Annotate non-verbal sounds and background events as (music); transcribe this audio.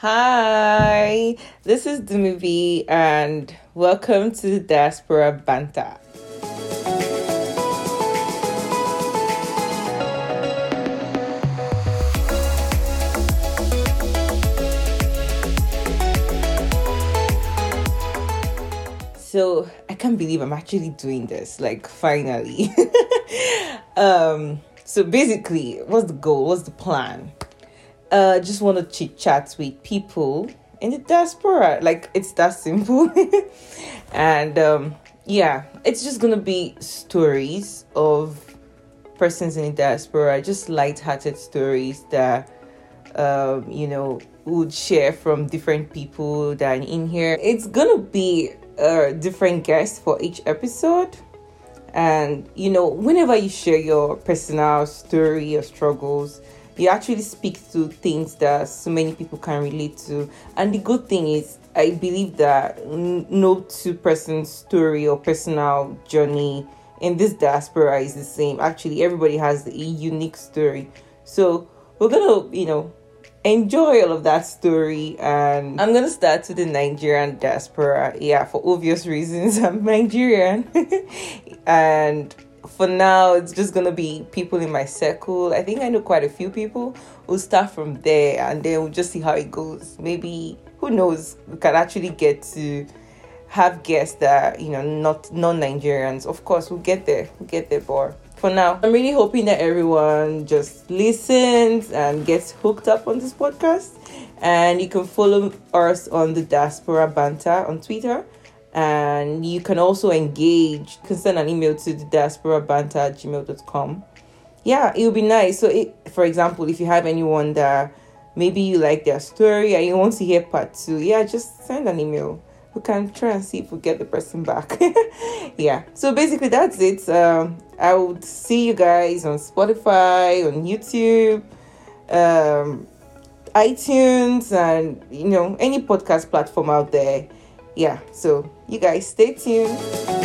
Hi, this is the movie, and welcome to Diaspora Banter. So I can't believe I'm actually doing this. Like finally. (laughs) um. So basically, what's the goal? What's the plan? Uh, just want to chit chat with people in the diaspora. Like it's that simple. (laughs) and um, yeah, it's just gonna be stories of persons in the diaspora, just light-hearted stories that um, you know would share from different people that are in here. It's gonna be a different guest for each episode. And you know, whenever you share your personal story or struggles, you actually speak to things that so many people can relate to. And the good thing is, I believe that no two person story or personal journey in this diaspora is the same. Actually, everybody has a unique story. So we're gonna, you know, enjoy all of that story and i'm gonna start with the nigerian diaspora yeah for obvious reasons (laughs) i'm nigerian (laughs) and for now it's just gonna be people in my circle i think i know quite a few people we'll start from there and then we'll just see how it goes maybe who knows we can actually get to have guests that you know not non-nigerians of course we'll get there we'll get there but for now. I'm really hoping that everyone just listens and gets hooked up on this podcast. And you can follow us on the Diaspora Banter on Twitter. And you can also engage. Can send an email to the diaspora banter at gmail.com. Yeah, it would be nice. So, it, for example, if you have anyone that maybe you like their story and you want to hear part two, yeah, just send an email we can try and see if we get the person back. (laughs) yeah. So basically, that's it. Um, I would see you guys on Spotify, on YouTube, um, iTunes, and you know any podcast platform out there. Yeah. So you guys stay tuned.